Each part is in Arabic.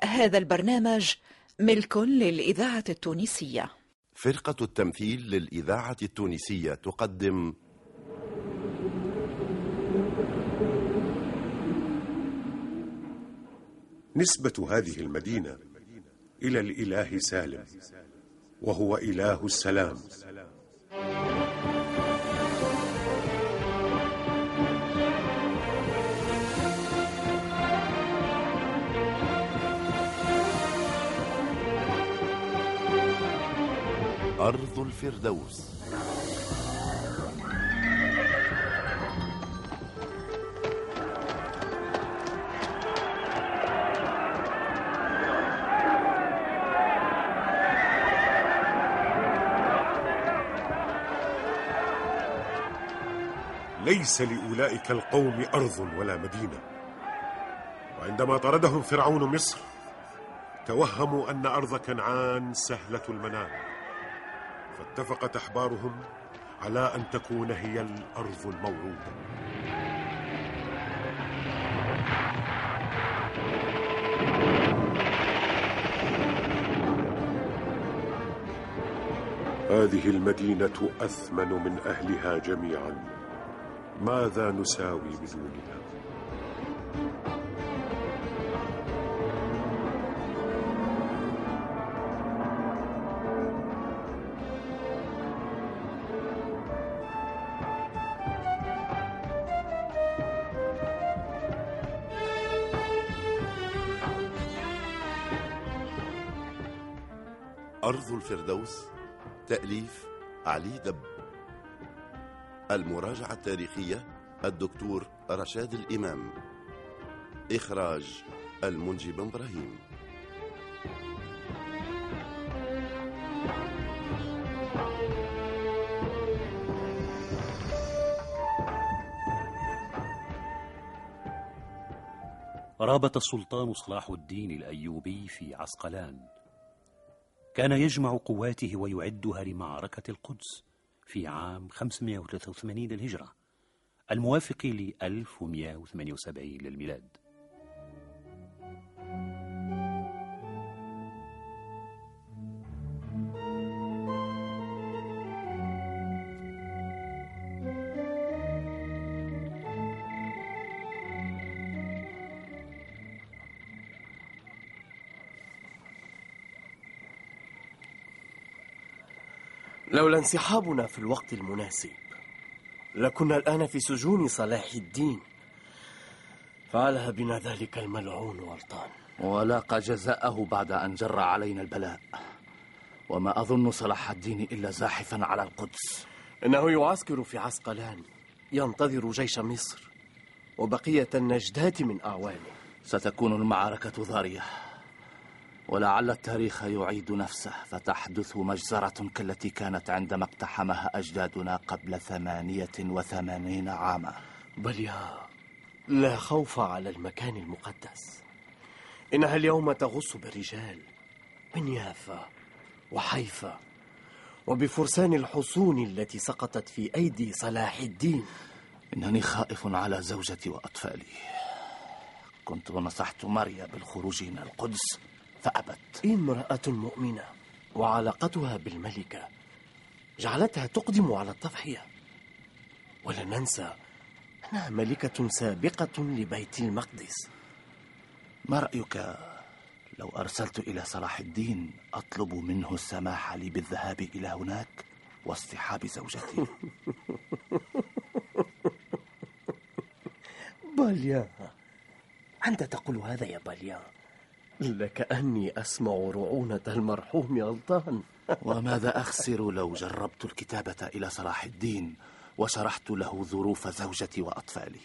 هذا البرنامج ملك للإذاعة التونسية. فرقة التمثيل للإذاعة التونسية تقدم. نسبة هذه المدينة إلى الإله سالم وهو إله السلام. أرض الفردوس. ليس لأولئك القوم أرض ولا مدينة. وعندما طردهم فرعون مصر توهموا أن أرض كنعان سهلة المنال فاتفقت أحبارهم على أن تكون هي الأرض الموعودة هذه المدينة أثمن من أهلها جميعا. ماذا نساوي بدونها؟ أرض الفردوس تأليف علي دب. المراجعة التاريخية الدكتور رشاد الإمام. إخراج المنجي بن إبراهيم. رابط السلطان صلاح الدين الأيوبي في عسقلان. كان يجمع قواته ويعدها لمعركة القدس في عام 583 للهجرة الموافق ل 1178 للميلاد. لولا انسحابنا في الوقت المناسب لكنا الآن في سجون صلاح الدين. فعلها بنا ذلك الملعون ورطان ولاقى جزاءه بعد أن جر علينا البلاء. وما أظن صلاح الدين إلا زاحفا على القدس. إنه يعسكر في عسقلان ينتظر جيش مصر وبقية النجدات من أعوانه. ستكون المعركة ضارية. ولعل التاريخ يعيد نفسه فتحدث مجزرة كالتي كانت عندما اقتحمها أجدادنا قبل ثمانية وثمانين عاما. بل يا لا خوف على المكان المقدس. إنها اليوم تغص بالرجال من يافا وحيفا وبفرسان الحصون التي سقطت في أيدي صلاح الدين. إنني خائف على زوجتي وأطفالي. كنت نصحت ماريا بالخروج من القدس. فأبت. امرأة مؤمنة وعلاقتها بالملكة جعلتها تقدم على التضحية. ولا ننسى أنها ملكة سابقة لبيت المقدس. ما رأيك لو أرسلت إلى صلاح الدين أطلب منه السماح لي بالذهاب إلى هناك واصطحاب زوجتي؟ باليا أنت تقول هذا يا باليا لكأني أسمع رعونة المرحوم ألطان. وماذا أخسر لو جربت الكتابة إلى صلاح الدين وشرحت له ظروف زوجتي وأطفالي؟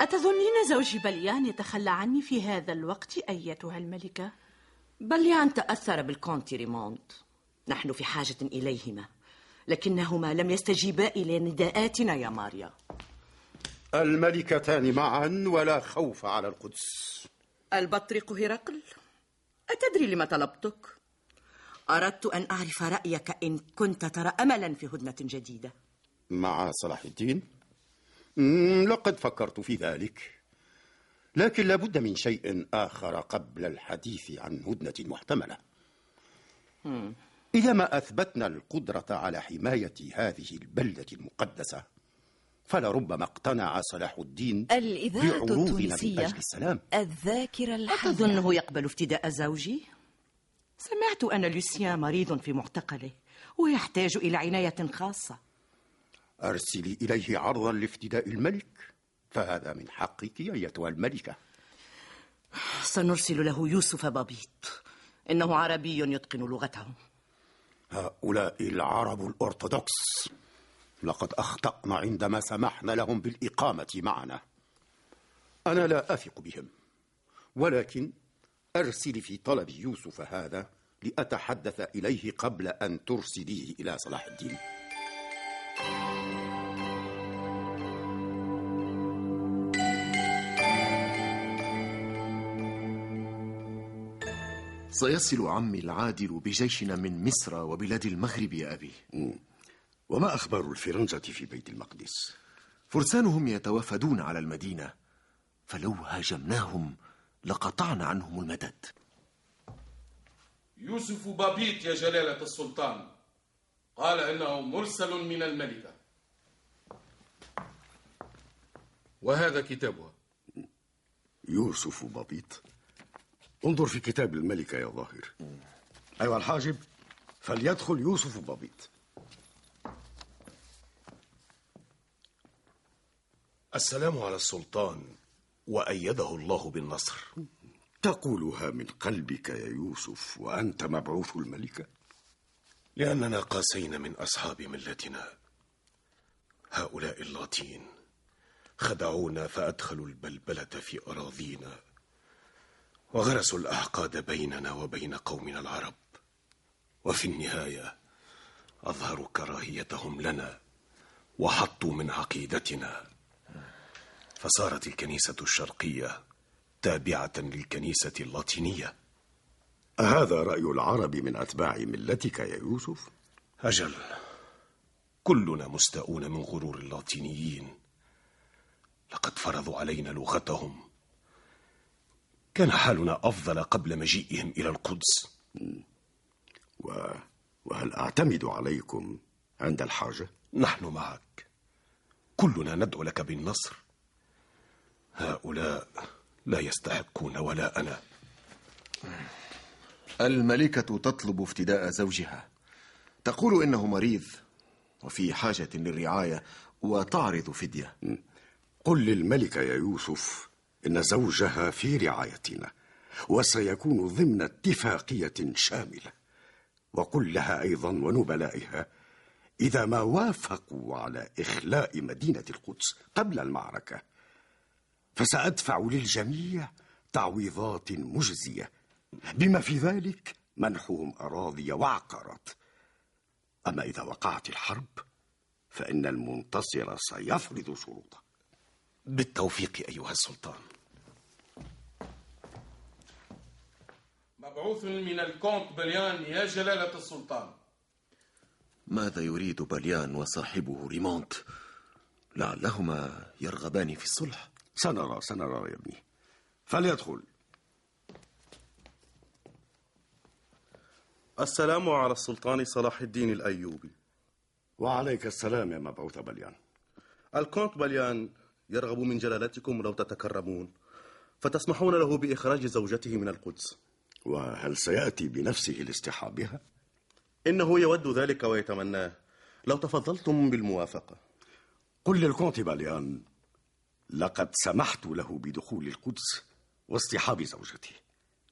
أتظنين زوجي بليان يتخلى عني في هذا الوقت أيتها الملكة؟ بليان تأثر بالكونت ريموند. نحن في حاجة إليهما لكنهما لم يستجيبا إلى نداءاتنا يا ماريا. الملكتان معا ولا خوف على القدس. البطريق هرقل أتدري لما طلبتك؟ أردت أن أعرف رأيك إن كنت ترى أملا في هدنة جديدة. مع صلاح الدين؟ لقد فكرت في ذلك. لكن لابد من شيء آخر قبل الحديث عن هدنة محتملة. إذا ما أثبتنا القدرة على حماية هذه البلدة المقدسة فلربما اقتنع صلاح الدين الإذاعة التونسية أجل السلام. الذاكرة الحية. أتظنه يقبل افتداء زوجي؟ سمعت أن لوسيان مريض في معتقله ويحتاج إلى عناية خاصة. أرسلي إليه عرضا لافتداء الملك فهذا من حقك أيتها الملكة. سنرسل له يوسف بابيط إنه عربي يتقن لغته. هؤلاء العرب الأرثوذكس لقد أخطأنا عندما سمحنا لهم بالإقامة معنا. أنا لا أثق بهم ولكن أرسل في طلب يوسف هذا لأتحدث إليه قبل أن ترسليه إلى صلاح الدين. سيصل عمي العادل بجيشنا من مصر وبلاد المغرب يا أبي. وما أخبار الفرنجة في بيت المقدس؟ فرسانهم يتوافدون على المدينة فلو هاجمناهم لقطعنا عنهم المدد. يوسف بابيت يا جلالة السلطان قال إنه مرسل من الملكة. وهذا كتابها. يوسف بابيط انظر في كتاب الملكة يا ظاهر. أيها الحاجب فليدخل يوسف بابيط السلام على السلطان وأيده الله بالنصر. تقولها من قلبك يا يوسف وأنت مبعوث الملكة؟ لأننا قاسينا من أصحاب ملتنا. هؤلاء اللاتين خدعونا فأدخلوا البلبلة في أراضينا. وغرسوا الأحقاد بيننا وبين قومنا العرب. وفي النهاية أظهروا كراهيتهم لنا وحطوا من عقيدتنا. فصارت الكنيسة الشرقية تابعة للكنيسة اللاتينية. هذا رأي العرب من أتباع ملتك يا يوسف؟ أجل كلنا مستاءون من غرور اللاتينيين. لقد فرضوا علينا لغتهم كان حالنا أفضل قبل مجيئهم إلى القدس. و... وهل أعتمد عليكم عند الحاجة؟ نحن معك. كلنا ندعو لك بالنصر. هؤلاء لا يستحقون ولا أنا. الملكة تطلب افتداء زوجها. تقول إنه مريض وفي حاجة للرعاية وتعرض فدية. قل للملكة يا يوسف إن زوجها في رعايتنا وسيكون ضمن اتفاقية شاملة. وقل لها أيضا ونبلائها إذا ما وافقوا على إخلاء مدينة القدس قبل المعركة فسأدفع للجميع تعويضات مجزية. بما في ذلك منحهم أراضي وعقارات أما إذا وقعت الحرب فإن المنتصر سيفرض شروطه. بالتوفيق أيها السلطان. مبعوث من الكونت بليان يا جلالة السلطان. ماذا يريد بليان وصاحبه ريموند؟ لعلهما يرغبان في الصلح. سنرى سنرى يا ابني. فليدخل. السلام على السلطان صلاح الدين الأيوبي. وعليك السلام يا مبعوث بليان. الكونت بليان يرغب من جلالتكم لو تتكرمون فتسمحون له بإخراج زوجته من القدس. وهل سيأتي بنفسه لاصطحابها؟ إنه يود ذلك ويتمناه. لو تفضلتم بالموافقة. قل للكونت بليان لقد سمحت له بدخول القدس واصطحاب زوجته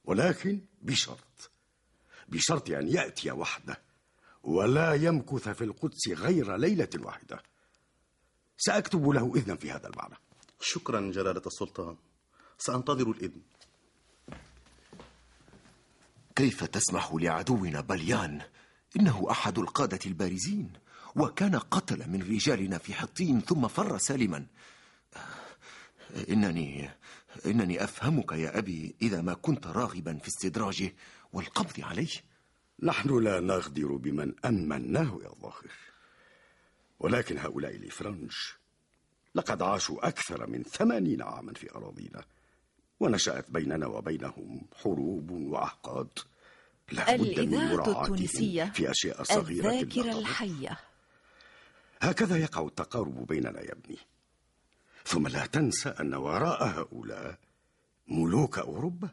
ولكن بشرط. بشرط أن يأتي وحده ولا يمكث في القدس غير ليلة واحدة. سأكتب له إذنا في هذا المعنى. شكرا جلالة السلطان. سأنتظر الإذن. كيف تسمح لعدونا بليان؟ إنه أحد القادة البارزين وكان قتل من رجالنا في حطين ثم فر سالما. إنني إنني أفهمك يا أبي إذا ما كنت راغبا في استدراجه والقبض عليه. نحن لا نغدر بمن أمناه يا ظاهر. ولكن هؤلاء الإفرنج لقد عاشوا أكثر من ثمانين عاما في أراضينا. ونشأت بيننا وبينهم حروب وأحقاد. لا بد من مراعاتهم التونسية في أشياء صغيرة الذاكرة. الحية. هكذا يقع التقارب بيننا يا ابني. ثم لا تنسى أن وراء هؤلاء ملوك أوروبا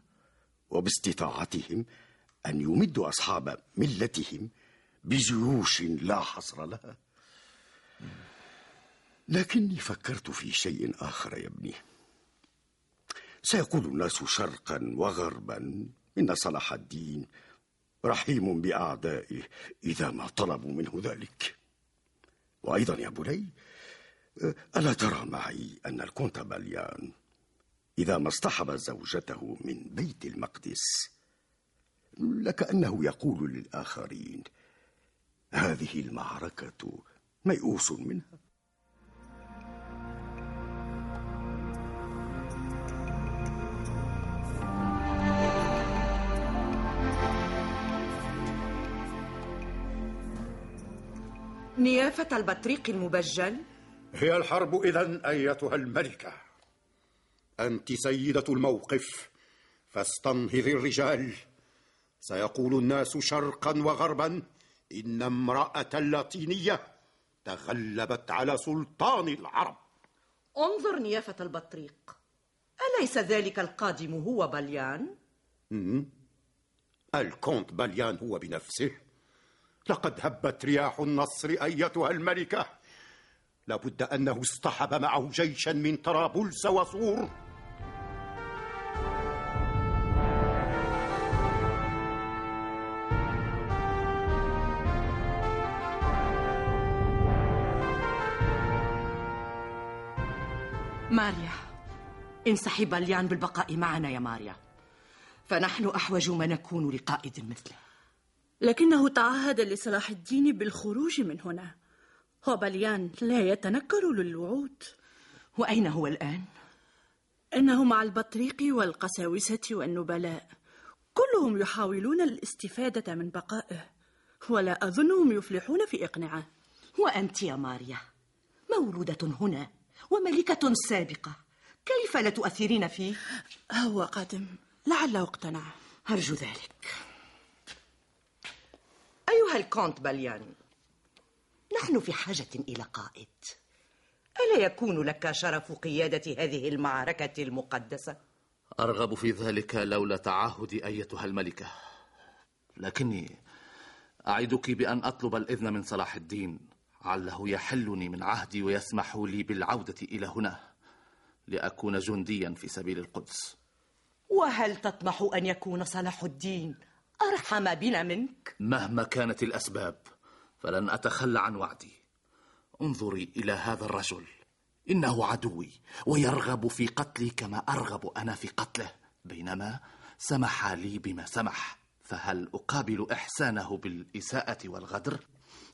وباستطاعتهم أن يمدوا أصحاب ملتهم بجيوش لا حصر لها. لكني فكرت في شيء آخر يا ابني. سيقول الناس شرقا وغربا. إن صلاح الدين رحيم بأعدائه إذا ما طلبوا منه ذلك. وأيضا يا بني ألا ترى معي أن الكونت باليان إذا ما اصطحب زوجته من بيت المقدس لكأنه يقول للآخرين هذه المعركة ميؤوس منها. نيافة البطريق المبجل؟ هي الحرب إذا أيتها الملكة. أنت سيدة الموقف فاستنهضي الرجال. سيقول الناس شرقا وغربا إن امرأة لاتينية تغلبت على سلطان العرب. انظر نيافة البطريق. أليس ذلك القادم هو بليان؟ الكونت باليان هو بنفسه. لقد هبت رياح النصر أيتها الملكة. لابد أنه اصطحب معه جيشا من طرابلس وصور. ماريا انصحي بليان بالبقاء معنا يا ماريا. فنحن أحوج ما نكون لقائد مثله. لكنه تعهد لصلاح الدين بالخروج من هنا. وبليان لا يتنكر للوعود. وأين هو الآن؟ إنه مع البطريق والقساوسة والنبلاء. كلهم يحاولون الاستفادة من بقائه. ولا أظنهم يفلحون في إقناعه. وأنت يا ماريا مولودة هنا وملكة سابقة. كيف لا تؤثرين فيه؟ هو قادم لعله اقتنع. أرجو ذلك. أيها الكونت بليان نحن في حاجة إلى قائد. ألا يكون لك شرف قيادة هذه المعركة المقدسة؟ أرغب في ذلك لولا تعهدي أيتها الملكة. لكني أعدك بأن أطلب الإذن من صلاح الدين. عله يحلني من عهدي ويسمح لي بالعودة إلى هنا لأكون جنديا في سبيل القدس. وهل تطمح أن يكون صلاح الدين؟ أرحم بنا منك؟ مهما كانت الأسباب فلن أتخلى عن وعدي انظري إلى هذا الرجل إنه عدوي ويرغب في قتلي كما أرغب أنا في قتله بينما سمح لي بما سمح فهل أقابل إحسانه بالإساءة والغدر؟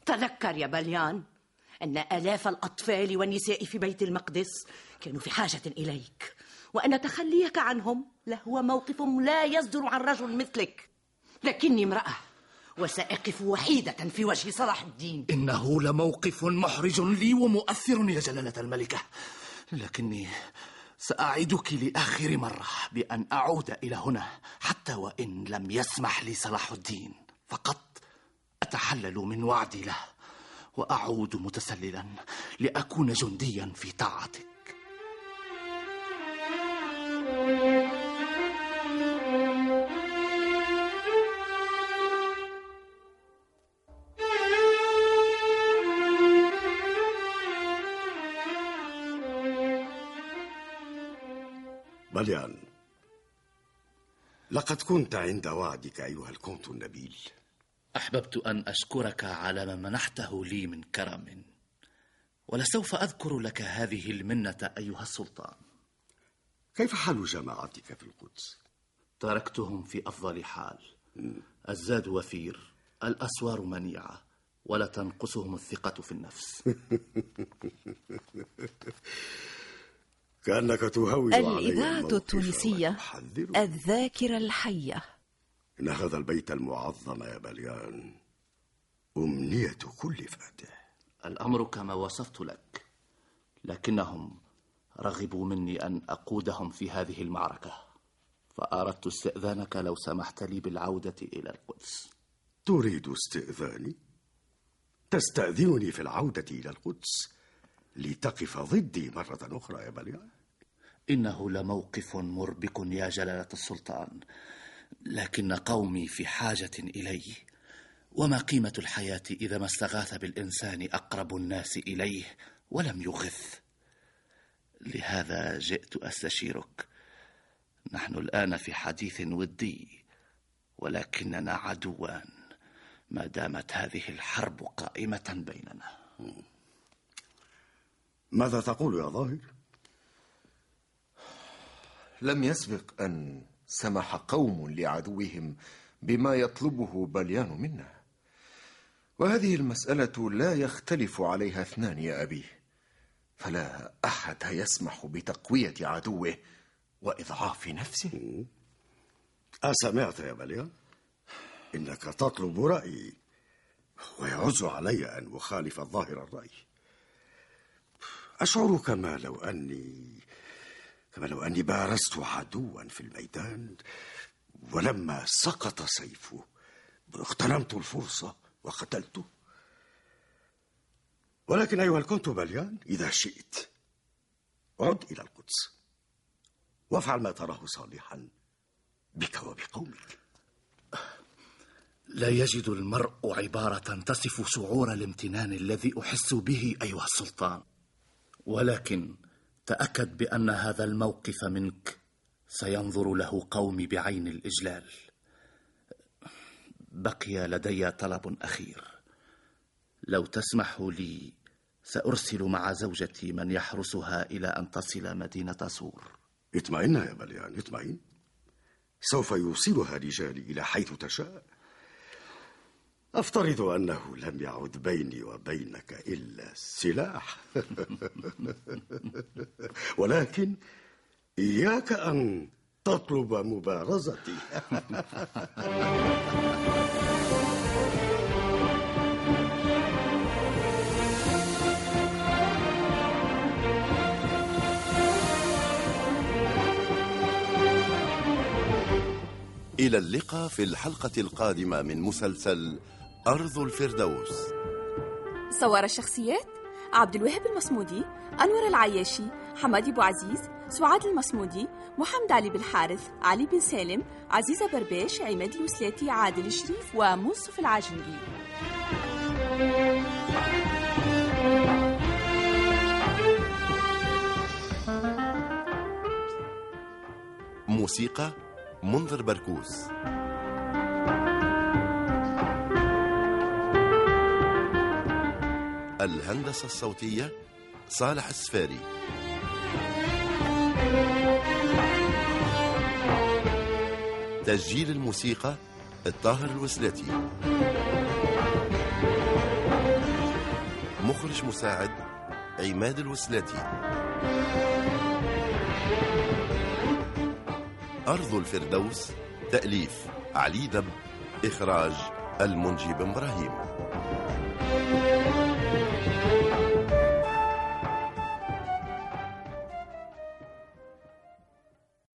تذكر يا بليان أن آلاف الأطفال والنساء في بيت المقدس كانوا في حاجة إليك وأن تخليك عنهم لهو موقف لا يصدر عن رجل مثلك لكني امرأة وسأقف وحيدة في وجه صلاح الدين. إنه لموقف محرج لي ومؤثر يا جلالة الملكة. لكني سأعدك لآخر مرة بأن أعود إلى هنا حتى وإن لم يسمح لي صلاح الدين. فقط أتحلل من وعدي له وأعود متسللا لأكون جنديا في طاعتك. بليان لقد كنت عند وعدك أيها الكونت النبيل. أحببت أن أشكرك على ما منحته لي من كرم. ولسوف أذكر لك هذه المنة أيها السلطان. كيف حال جماعتك في القدس؟ تركتهم في أفضل حال. الزاد وفير الأسوار منيعة ولا تنقصهم الثقة في النفس. كأنك تهون علي الإذاعة التونسية. الذاكرة الحية. إن هذا البيت المعظم يا بليان أمنية كل فاتح. الأمر كما وصفت لك لكنهم رغبوا مني أن أقودهم في هذه المعركة فأردت استئذانك لو سمحت لي بالعودة إلى القدس. تريد استئذاني؟ تستأذنني في العودة إلى القدس لتقف ضدي مرة أخرى يا بليان؟ إنه لموقف مربك يا جلالة السلطان لكن قومي في حاجة إليه وما قيمة الحياة إذا ما استغاث بالإنسان أقرب الناس إليه ولم يغث. لهذا جئت أستشيرك. نحن الآن في حديث ودي ولكننا عدوان ما دامت هذه الحرب قائمة بيننا. ماذا تقول يا ظاهر؟ لم يسبق أن سمح قوم لعدوهم بما يطلبه بليان منا. وهذه المسألة لا يختلف عليها اثنان يا أبي. فلا أحد يسمح بتقوية عدوه وإضعاف نفسه. أسمعت يا بليان؟ إنك تطلب رأيي. ويعز علي أن أخالف الظاهر الرأي. أشعر كما لو أني كما لو أني بارزت عدوا في الميدان ولما سقط سيفه اغتنمت الفرصة وقتلته. ولكن أيها الكنت بليان إذا شئت عد إلى القدس وافعل ما تراه صالحا بك وبقومك. لا يجد المرء عبارة تصف شعور الامتنان الذي أحس به أيها السلطان. ولكن تأكد بأن هذا الموقف منك. سينظر له قومي بعين الإجلال. بقي لدي طلب أخير. لو تسمح لي سأرسل مع زوجتي من يحرسها إلى أن تصل مدينة سور. اطمئن يا بليان اطمئن. سوف يوصلها رجالي إلى حيث تشاء. أفترض أنه لم يعد بيني وبينك إلا السلاح ولكن إياك أن تطلب مبارزتي. إلى اللقاء في الحلقة القادمة من مسلسل أرض الفردوس. صور الشخصيات عبد الوهاب المصمودي أنور العياشي حمادي أبو عزيز سعاد المصمودي محمد علي بن حارث علي بن سالم عزيزة برباش عماد الوسلاتي عادل الشريف ومنصف العجنبي موسيقى منذر بركوس الهندسة الصوتية صالح السفاري. تسجيل الموسيقى الطاهر الوسلاتي. مخرج مساعد عماد الوسلاتي. أرض الفردوس تأليف علي دب إخراج المنجي بن إبراهيم.